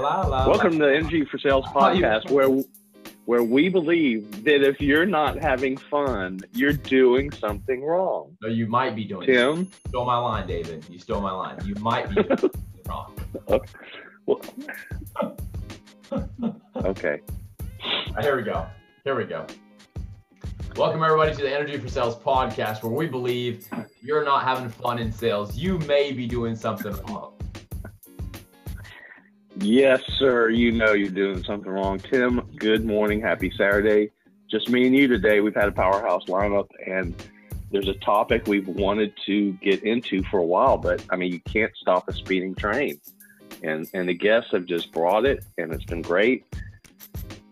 la, la, Welcome la. to the Energy for Sales podcast, where where we believe that if you're not having fun, you're doing something wrong. No, you might be doing. Tim, You stole my line, David. You stole my line. You might be doing something wrong. well, okay. Uh, Here we go. Here we go. Welcome everybody to the Energy for Sales podcast, where we believe you're not having fun in sales. You may be doing something wrong. Yes, sir. You know you're doing something wrong. Tim, good morning. Happy Saturday. Just me and you today. We've had a powerhouse lineup, and there's a topic we've wanted to get into for a while, but I mean, you can't stop a speeding train. And, and the guests have just brought it, and it's been great.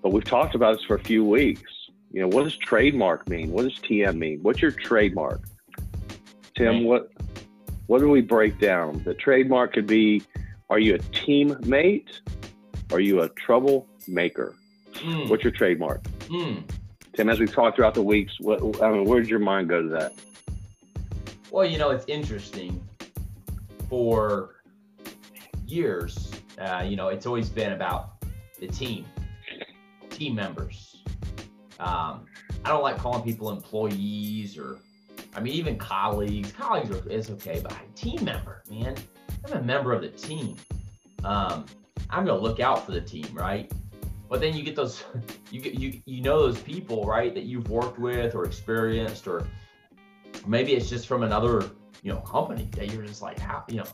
But we've talked about this for a few weeks. You know, what does trademark mean? What does TM mean? What's your trademark? Tim, what what do we break down? The trademark could be are you a teammate? Are you a troublemaker? Mm, What's your trademark? mm. Tim, as we've talked throughout the weeks, what I mean, where did your mind go to that? Well, you know, it's interesting. For years, uh, you know, it's always been about the team, team members. Um, I don't like calling people employees or, I mean, even colleagues. Colleagues are, is okay, but team member, man, I'm a member of the team. Um, I'm gonna look out for the team, right? But then you get those, you get you you know those people, right, that you've worked with or experienced, or maybe it's just from another you know company that you're just like how you know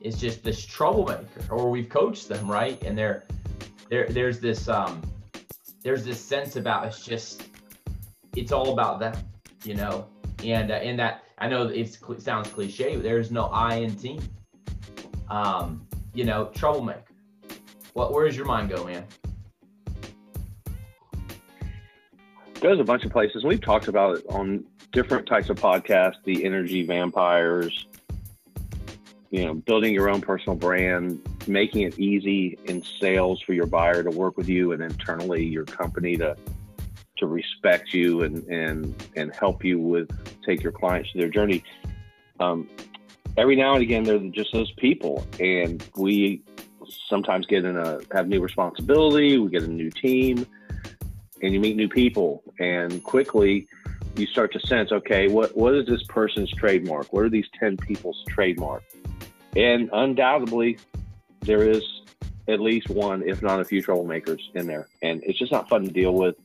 it's just this troublemaker or we've coached them right and they're there there's this um there's this sense about it's just it's all about them you know and uh, and that i know it sounds cliche but there's no i in team um you know troublemaker what where does your mind go man Goes a bunch of places. We've talked about it on different types of podcasts, the energy vampires, you know, building your own personal brand, making it easy in sales for your buyer to work with you and internally your company to to respect you and and and help you with take your clients to their journey. Um, every now and again, they're just those people, and we sometimes get in a have new responsibility. We get a new team, and you meet new people, and quickly you start to sense, okay, what what is this person's trademark? What are these ten people's trademark? And undoubtedly, there is at least one, if not a few, troublemakers in there, and it's just not fun to deal with.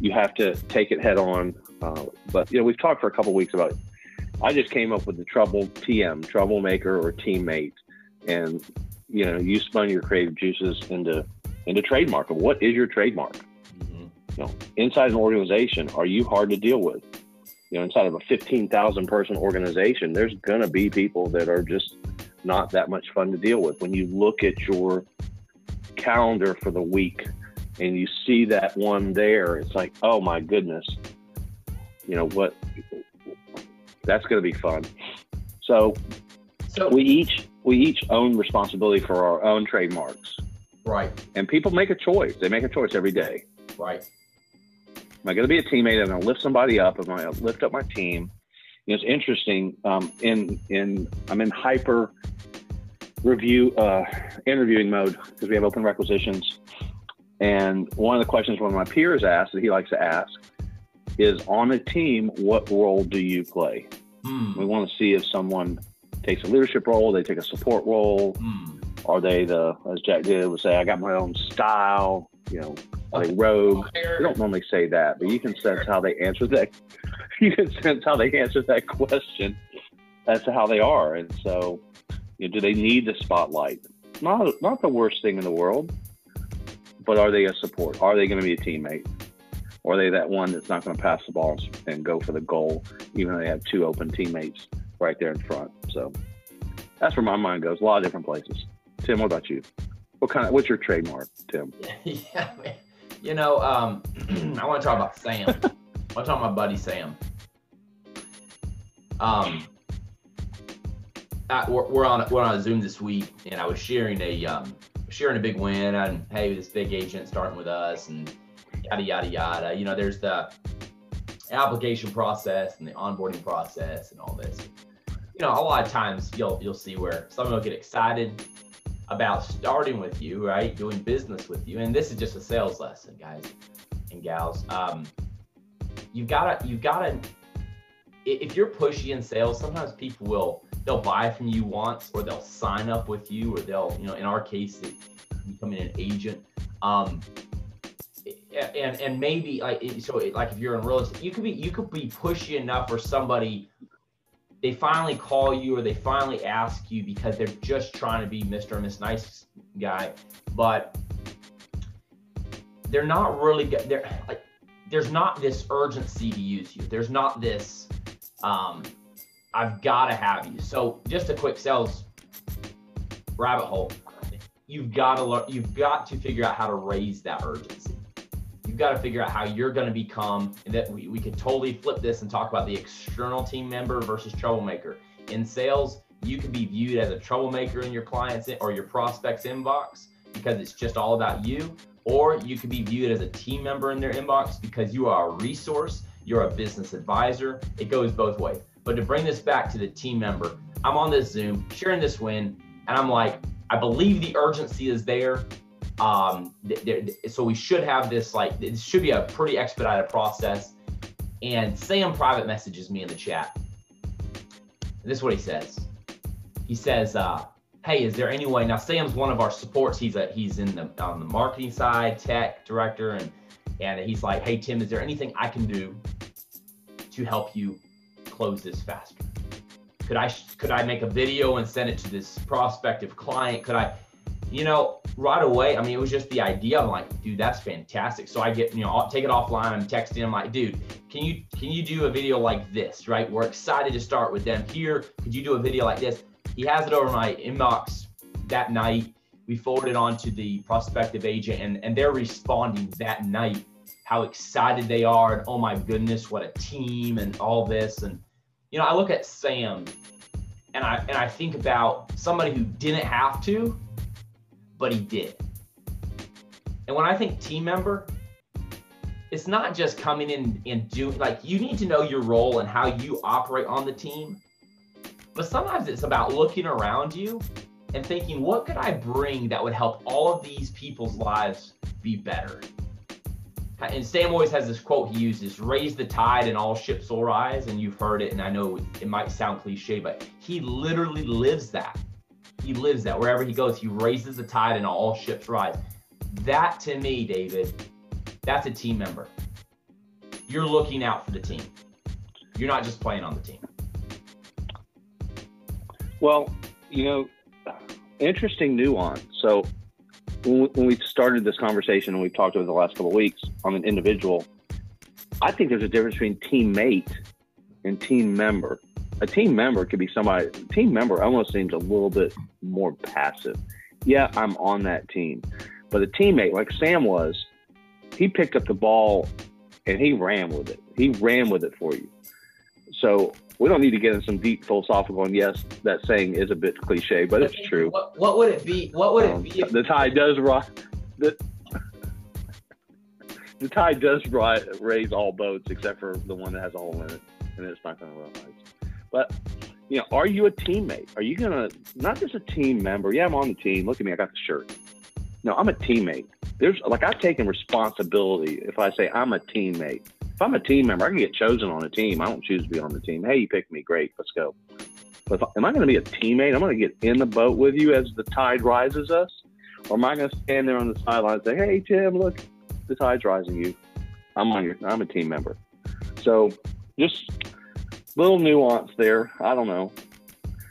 You have to take it head on. Uh, but you know, we've talked for a couple weeks about. I just came up with the trouble TM, troublemaker or teammate, and you know, you spun your creative juices into into trademark. What is your trademark? mm-hmm. you know, inside an organization, are you hard to deal with? You know, inside of a 15,000 person organization, there's going to be people that are just not that much fun to deal with. When you look at your calendar for the week and you see that one there, it's like, oh my goodness, you know, what that's going to be fun. So so we each, we each own responsibility for our own trademarks right and people make a choice. They make a choice every day. right Am I going to be a teammate? I'm going to lift somebody up? I'm I going to lift up my team? You know, it's interesting. Um, in in I'm in hyper review uh, interviewing mode because we have open requisitions. And one of the questions one of my peers asked that he likes to ask is, on a team, what role do you play? Hmm. We want to see if someone takes a leadership role, they take a support role, Hmm. are they the, as Jack did, would say, I got my own style. You know, are they rogue? They don't normally say that, but you can sense how they answer that. You can sense how they answer that question as to how they are, and so, you know, do they need the spotlight? Not not the worst thing in the world, but are they a support? Are they going to be a teammate? Or are they that one that's not going to pass the ball and go for the goal, even though they have two open teammates right there in front? So that's where my mind goes. A lot of different places. Tim, what about you? What kind of what's your trademark, Tim? yeah, man. You know, um, I want to talk about Sam. I want to talk about my buddy Sam. Um, I, we're, we're on we're on a Zoom this week, and I was sharing a um, sharing a big win, and hey, this big agent starting with us, and yada yada yada. You know, there's the application process and the onboarding process and all this. You know, a lot of times you'll you'll see where someone will get excited about starting with you, right? Doing business with you. And this is just a sales lesson, guys and gals. Um, you've gotta, you've gotta, if you're pushy in sales, sometimes people will, they'll buy from you once or they'll sign up with you or they'll, you know, in our case, they become an agent. Um, and and maybe like so like if you're in real estate, you could be you could be pushy enough for somebody they finally call you or they finally ask you because they're just trying to be Mr. and Miss Nice guy, but they're not really. They're like, there's not this urgency to use you. There's not this, um, I've got to have you. So just a quick sales rabbit hole. You've got to learn, you've got to figure out how to raise that urgency. You've got to figure out how you're going to become, and that we, we could totally flip this and talk about the external team member versus troublemaker. In sales, you can be viewed as a troublemaker in your clients or your prospects inbox because it's just all about you or you could be viewed as a team member in their inbox because you are a resource, you're a business advisor. It goes both ways. But to bring this back to the team member, I'm on this Zoom sharing this win, and I'm like, I believe the urgency is there. Um, so we should have this like this should be a pretty expedited process. And Sam private messages me in the chat. This is what he says. He says, uh, hey, is there any way? Now Sam's one of our supports. He's a he's in the on the marketing side, tech director, and and he's like, hey Tim, is there anything I can do to help you close this faster? Could I could I make a video and send it to this prospective client? Could I, you know, right away? I mean, it was just the idea. I'm like, dude, that's fantastic. So I get, you know, I'll take it offline. I'm texting him like, dude, can you can you do a video like this? Right? We're excited to start with them here. Could you do a video like this? He has it over my inbox that night. We forward it on to the prospective agent, and, and they're responding that night how excited they are. And oh my goodness, what a team, and all this. And, you know, I look at Sam and I, and I think about somebody who didn't have to, but he did. And when I think team member, it's not just coming in and doing like you need to know your role and how you operate on the team but sometimes it's about looking around you and thinking, what could I bring that would help all of these people's lives be better? And Sam always has this quote he uses raise the tide and all ships will rise. And you've heard it, and I know it might sound cliche, but he literally lives that. He lives that. Wherever he goes, he raises the tide and all ships rise. That to me, David, that's a team member. You're looking out for the team. You're not just playing on the team. Well, you know, interesting nuance. So when we, when we started this conversation and we've talked over the last couple of weeks on an individual, I think there's a difference between teammate and team member. A team member could be somebody. Team member almost seems a little bit more passive. Yeah, I'm on that team, but a teammate like Sam was, he picked up the ball and he ran with it. He ran with it for you. So we don't need to get in some deep philosophical. And yes, that saying is a bit cliche, but it's true. What, what would it be? What would it be? Um, the tide does rise. The, the tide does rise, raise all boats except for the one that has a hole in it, and it's not going to rise. But you know, are you a teammate? Are you gonna not just a team member? Yeah, I'm on the team. Look at me, I got the shirt. No, I'm a teammate. There's like I've taken responsibility if I say I'm a teammate if I'm a team member, I can get chosen on a team. I don't choose to be on the team. Hey, you picked me. Great. Let's go. But am I going to be a teammate? I'm going to get in the boat with you as the tide rises us? Or am I going to stand there on the sideline and say, hey, Tim, look, the tide's rising you. I'm on your, I'm a team member. So just little nuance there. I don't know.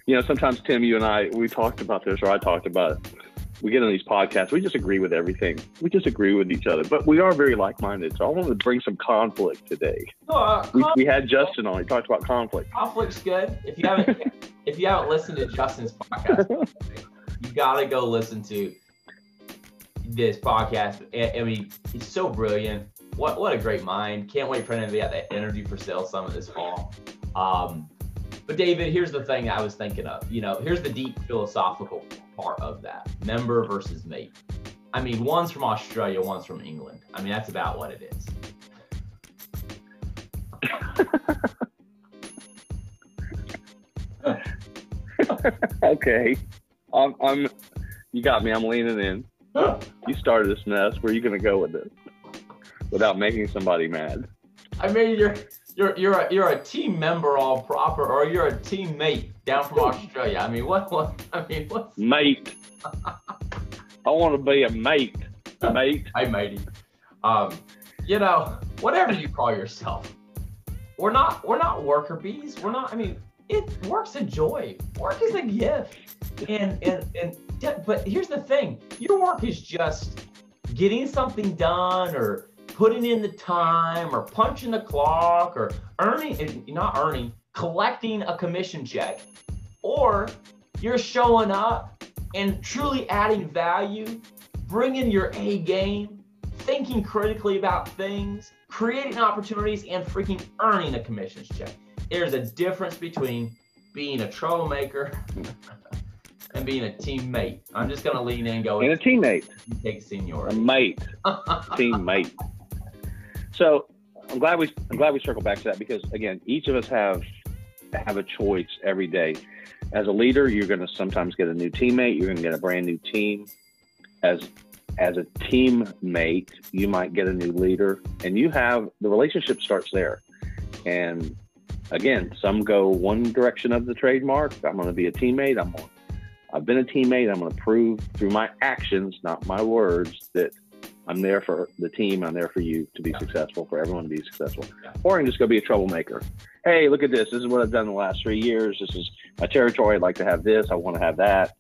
You know, sometimes Tim, you and I, we talked about this, or I talked about it we get on these podcasts, we disagree with everything. We disagree with each other, but we are very like minded. So I wanted to bring some conflict today. uh, we, we, had Justin on. He talked about conflict. Conflict's good. If you haven't, if you haven't listened to Justin's podcast, you gotta go listen to this podcast. I mean, he's so brilliant. What what a great mind. Can't wait for him to be at the Energy for Sale Summit this fall. Um, but David, here's the thing I was thinking of. You know, here's the deep philosophical part of that member versus mate. I mean, one's from Australia, one's from England. I mean, that's about what it is. okay. I'm, I'm, You got me. I'm leaning in. You started this mess. Where are you going to go with this without making somebody mad? I mean, you're you're you're a, you're a team member all proper, or you're a teammate down from Australia. I mean, what what? I mean, what? Mate. I want to be a mate. Mate. Hey, matey. Um, you know, whatever you call yourself, we're not we're not worker bees. We're not. I mean, it work's a joy. Work is a gift, and and and. But here's the thing: your work is just getting something done, or putting in the time, or punching the clock, or earning eh, not earning, collecting a commission check, or you're showing up and truly adding value, bringing your A game, thinking critically about things, creating opportunities, and freaking earning a commissions check. There's a difference between being a troublemaker and being a teammate. I'm just gonna lean in and go. And a teammate. You take senior. A mate. teammate. So I'm glad we I'm glad we circled back to that because again, each of us have have a choice every day. As a leader, you're going to sometimes get a new teammate. You're going to get a brand new team. As as a teammate, you might get a new leader, and you have the relationship starts there. And again, some go one direction of the trademark. I'm going to be a teammate. I'm I've been a teammate. I'm going to prove through my actions, not my words, that I'm there for the team. I'm there for you to be successful, for everyone to be successful. Or I can just go be a troublemaker. Hey, look at this. This is what I've done the last three years. This is my territory. I'd like to have this. I want to have that.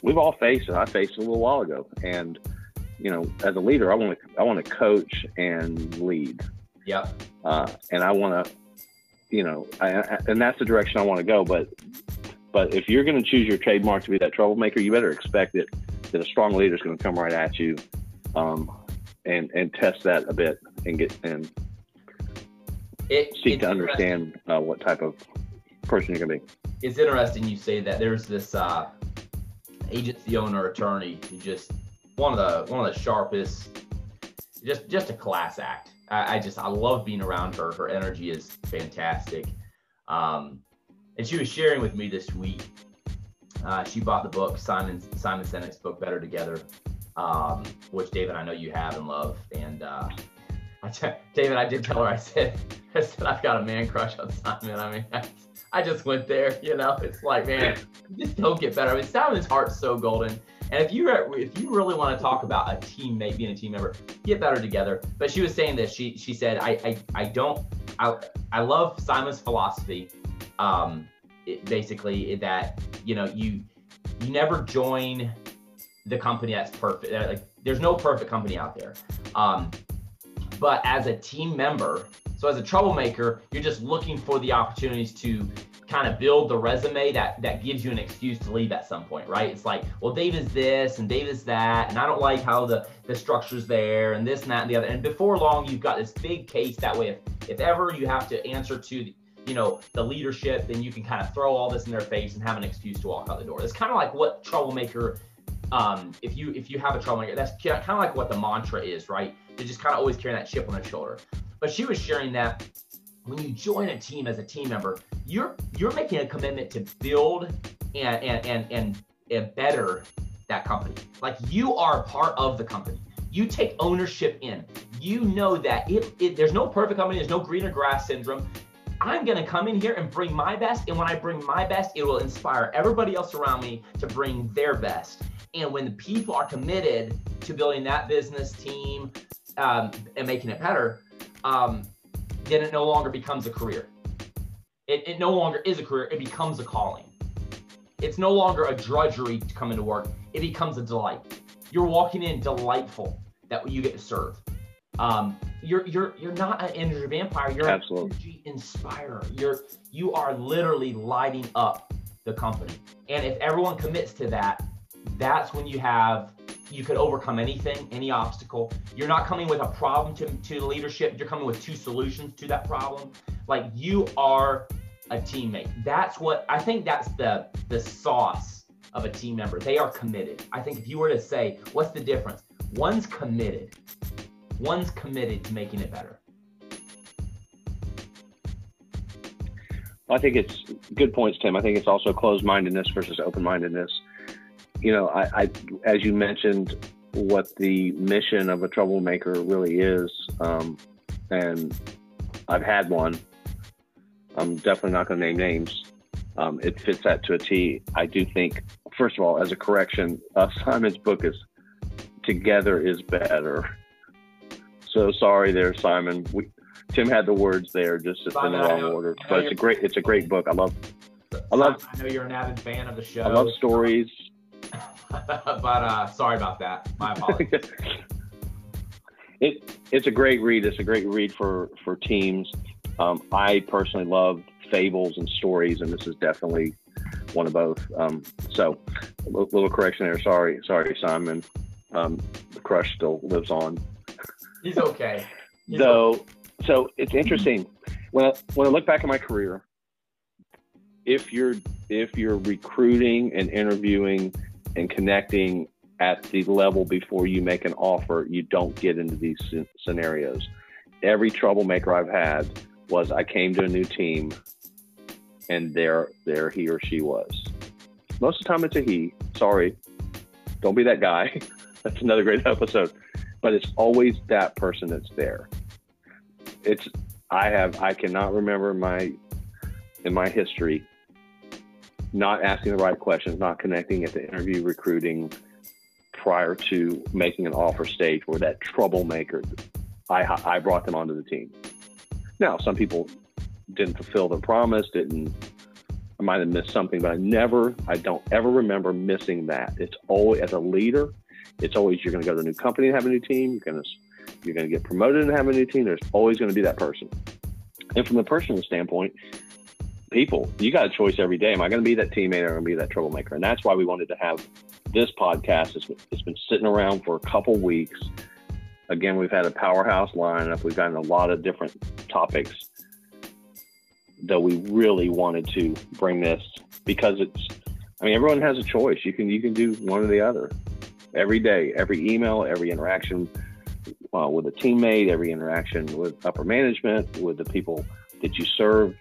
We've all faced it. I faced it a little while ago. And, you know, as a leader, I want to I want to coach and lead. Yeah. Uh, and I want to, you know, I, I, and that's the direction I want to go. But but if you're going to choose your trademark to be that troublemaker, you better expect it that a strong leader is going to come right at you um, and and test that a bit and get and it, seek to understand uh, what type of person you're going to be. It's interesting you say that. There's this uh, agency owner attorney who just one of the one of the sharpest, just just a class act. I, I just I love being around her. Her energy is fantastic. Um, and she was sharing with me this week. Uh, she bought the book Simon Simon Sinek's book Better Together, um, which David I know you have and love. And uh, I t- David, I did tell her I said I said I've got a man crush on Simon. I mean, I, just went there. You know, it's like man, just don't get better. I mean, Simon's heart's so golden. And if you if you really want to talk about a teammate being a team member, get better together. But she was saying this. She she said I I, I don't I I love Simon's philosophy. Um, it, basically that you know you you never join the company that's perfect. Like there's no perfect company out there. Um, but as a team member, so as a troublemaker, you're just looking for the opportunities to kind of build the resume that that gives you an excuse to leave at some point, right? It's like, well, Dave is this and Dave is that, and I don't like how the the structure's there and this and that and the other. And before long, you've got this big case that way. If if ever you have to answer to the, you know the leadership, then you can kind of throw all this in their face and have an excuse to walk out the door. It's kind of like what troublemaker. Um, if you if you have a troublemaker, that's kind of like what the mantra is, right? To just kind of always carry that chip on their shoulder. But she was sharing that when you join a team as a team member, you're you're making a commitment to build and and and and, and better that company. Like you are part of the company. You take ownership in. You know that it, it there's no perfect company, there's no greener grass syndrome. I'm going to come in here and bring my best. And when I bring my best, it will inspire everybody else around me to bring their best. And when the people are committed to building that business team um, and making it better, um, then it no longer becomes a career. It, it no longer is a career, it becomes a calling. It's no longer a drudgery to come into work, it becomes a delight. You're walking in delightful that you get to serve. Um, you're you're you're not an energy vampire. You're Absolutely. an energy inspirer. You're you are literally lighting up the company. And if everyone commits to that, that's when you have you could overcome anything, any obstacle. You're not coming with a problem to, to leadership. You're coming with two solutions to that problem. Like you are a teammate. That's what I think that's the the sauce of a team member. They are committed. I think if you were to say, what's the difference? One's committed one's committed to making it better. I think it's good points, Tim. I think it's also closed mindedness versus open mindedness. you know, I, I, as you mentioned, what the mission of a troublemaker really is, um, and I've had one. I'm definitely not going to name names. Um, it fits that to a T. I do think, first of all, as a correction, uh, Simon's book is "Together is Better." So sorry, there, Simon. We, Tim had the words there, just in the wrong order. But it's a great, it's a great book. I love, I love. I know you're an avid fan of the show. I love stories. but uh, sorry about that. My apologies. it it's a great read. It's a great read for for teams. Um, I personally love fables and stories, and this is definitely one of both. Um, so, a little correction there. Sorry, sorry, Simon. Um, the crush still lives on. He's okay. He's so, okay. so it's interesting when I, when I look back at my career. If you're if you're recruiting and interviewing and connecting at the level before you make an offer, you don't get into these scenarios. Every troublemaker I've had was I came to a new team and there there he or she was. Most of the time it's a he. Sorry. Don't be that guy. That's another great episode. But it's always that person that's there. It's I have I cannot remember my in my history not asking the right questions, not connecting at the interview recruiting prior to making an offer stage where that troublemaker, I, I brought them onto the team. Now, some people didn't fulfill their promise, didn't, I might have missed something, but I never, I don't ever remember missing that. It's always, as a leader, it's always you're going to go to a new company and have a new team. You're going to, you're going to get promoted and have a new team. There's always going to be that person. And from the personal standpoint, people. You got a choice every day. Am I going to be that teammate or going to be that troublemaker? And that's why we wanted to have this podcast. It's, it's been sitting around for a couple weeks. Again, we've had a powerhouse lineup. We've gotten a lot of different topics. that we really wanted to bring this because it's. I mean, everyone has a choice. You can you can do one or the other every day, every email, every interaction uh, with a teammate, every interaction with upper management, with the people that you serve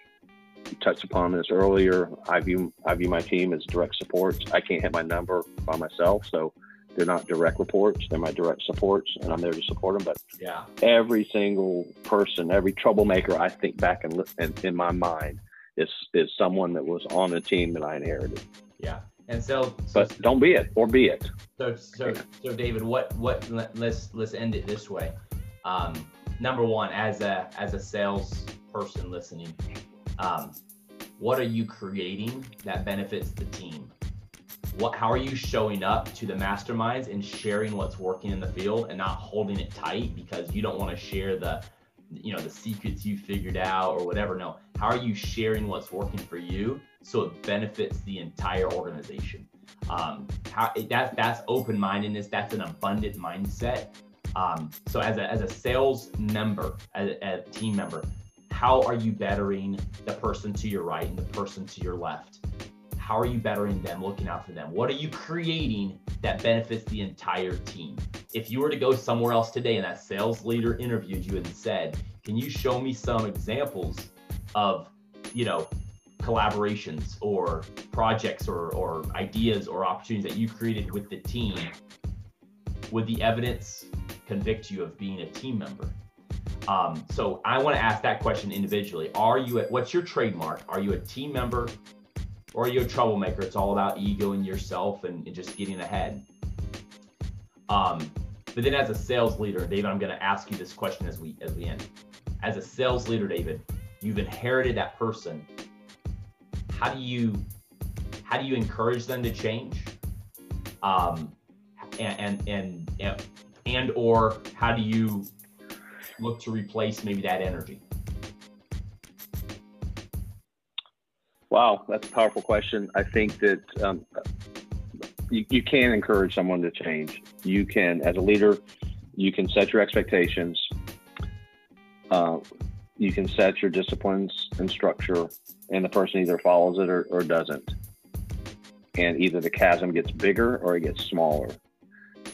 You touched upon this earlier. I view I view my team as direct supports. I can't hit my number by myself, so they're not direct reports. They're my direct supports, and I'm there to support them. But yeah, every single person, every troublemaker, I think back in, in, in my mind is is someone that was on the team that I inherited. Yeah, and so, so but don't be it or be it. So so so David, what what let's let's end it this way. Um, number one, as a as a sales person listening, um, what are you creating that benefits the team? What, how are you showing up to the masterminds and sharing what's working in the field and not holding it tight because you don't want to share the, you know, the secrets you figured out or whatever. No, how are you sharing what's working for you so it benefits the entire organization? Um, how that that's open mindedness. That's an abundant mindset. Um, so as a as a sales member, as a, as a team member, how are you bettering the person to your right and the person to your left? How are you bettering them, looking out for them? What are you creating that benefits the entire team? If you were to go somewhere else today and that sales leader interviewed you and said, Can you show me some examples of, you know, collaborations or projects or, or ideas or opportunities that you created with the team? Would the evidence convict you of being a team member? Um, so I want to ask that question individually. Are you at what's your trademark? Are you a team member or are you a troublemaker? It's all about ego and yourself and, and just getting ahead. Um, but then as a sales leader, David, I'm going to ask you this question as we as we end. As a sales leader, David, you've inherited that person. How do you how do you encourage them to change? Um, and and and and, or how do you look to replace maybe that energy? Wow, that's a powerful question. I think that um, you, you can encourage someone to change. You can, as a leader, you can set your expectations. Uh, you can set your disciplines and structure, and the person either follows it or, or doesn't. And either the chasm gets bigger or it gets smaller.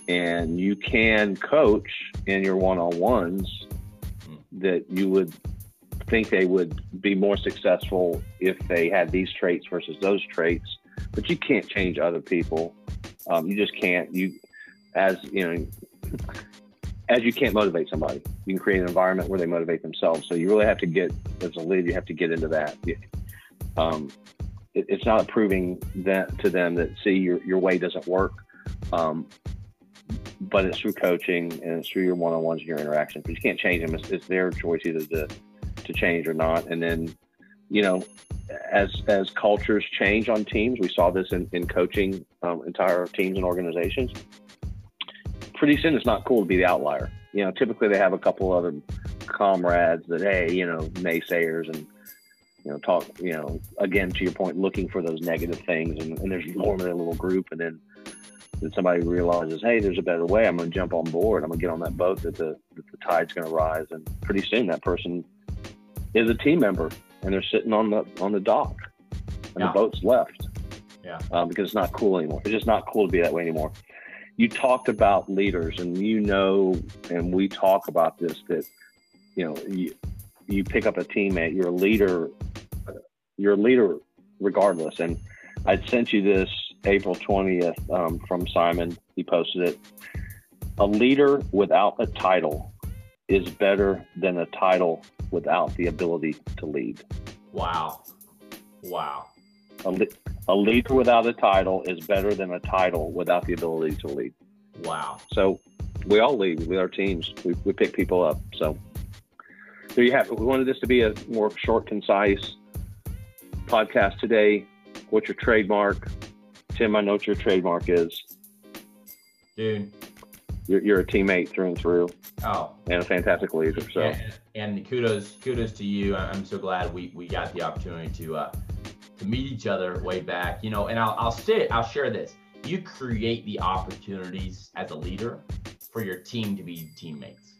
And you can coach in your one on ones that you would think they would be more successful if they had these traits versus those traits. But you can't change other people. Um, you just can't. You, as you know, as you can't motivate somebody, you can create an environment where they motivate themselves. So you really have to get as a lead, you have to get into that. Um, it, it's not proving that to them that see your your way doesn't work. Um, but it's through coaching and it's through your one-on-ones and your interactions. But you can't change them. It's, it's their choice either to to change or not. And then, you know, as as cultures change on teams, we saw this in, in coaching um, entire teams and organizations. Pretty soon, it's not cool to be the outlier. You know, typically they have a couple other comrades that, hey, you know, naysayers and you know talk. You know, again to your point, looking for those negative things, and, and there's in a little group, and then then somebody realizes, hey, there's a better way. I'm going to jump on board. I'm going to get on that boat that the that the tide's going to rise, and pretty soon that person is a team member, and they're sitting on the on the dock, and yeah. the boat's left. Yeah. Um, because it's not cool anymore. It's just not cool to be that way anymore. You talked about leaders, and you know, and we talk about this that you know you you pick up a teammate, you're a leader, you're leader regardless. And I'd sent you this April 20th um, from Simon. He posted it. A leader without a title is better than a title without the ability to lead. Wow. Wow. A, a leader without a title is better than a title without the ability to lead. Wow. So we all lead with our teams. We, we pick people up. So there you have it. We wanted this to be a more short, concise podcast today. What's your trademark? Tim, I know what your trademark is. Dude. You're, you're a teammate through and through. Oh. And a fantastic leader. So. And, and kudos, kudos to you. I'm so glad we, we got the opportunity to uh, to meet each other way back. You know, and I'll I'll say I'll share this. You create the opportunities as a leader for your team to be teammates.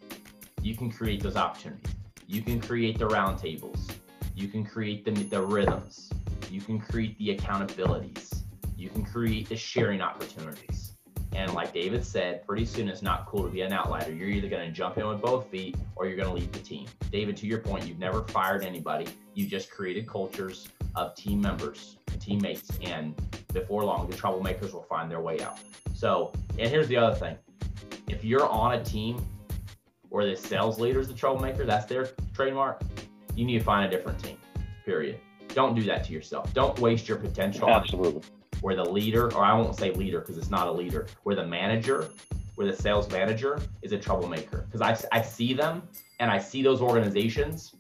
You can create those opportunities. You can create the roundtables. You can create the the rhythms. You can create the accountabilities you can create the sharing opportunities. And like David said, pretty soon it's not cool to be an outlier. You're either going to jump in with both feet or you're going to lead the team. David, to your point, you've never fired anybody. You just created cultures of team members teammates. And before long, the troublemakers will find their way out. So, and here's the other thing if you're on a team where the sales leader is the troublemaker, that's their trademark, you need to find a different team, period. Don't do that to yourself. Don't waste your potential. Absolutely where the leader, or I won't say leader because it's not a leader, where the manager, where the sales manager is a troublemaker. Because I, I see them and I see those organizations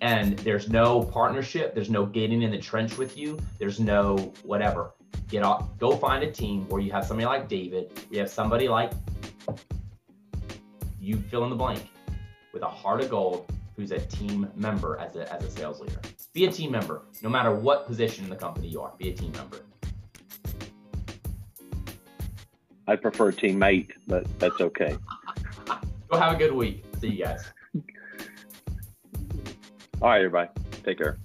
and there's no partnership, there's no getting in the trench with you, there's no whatever. Get off, go find a team where you have somebody like David, you have somebody like you fill in the blank with a heart of gold who's a team member as a, as a sales leader. Be a team member, no matter what position in the company you are. Be a team member. I prefer teammate, but that's okay. Go have a good week. See you guys. All right, everybody. Take care.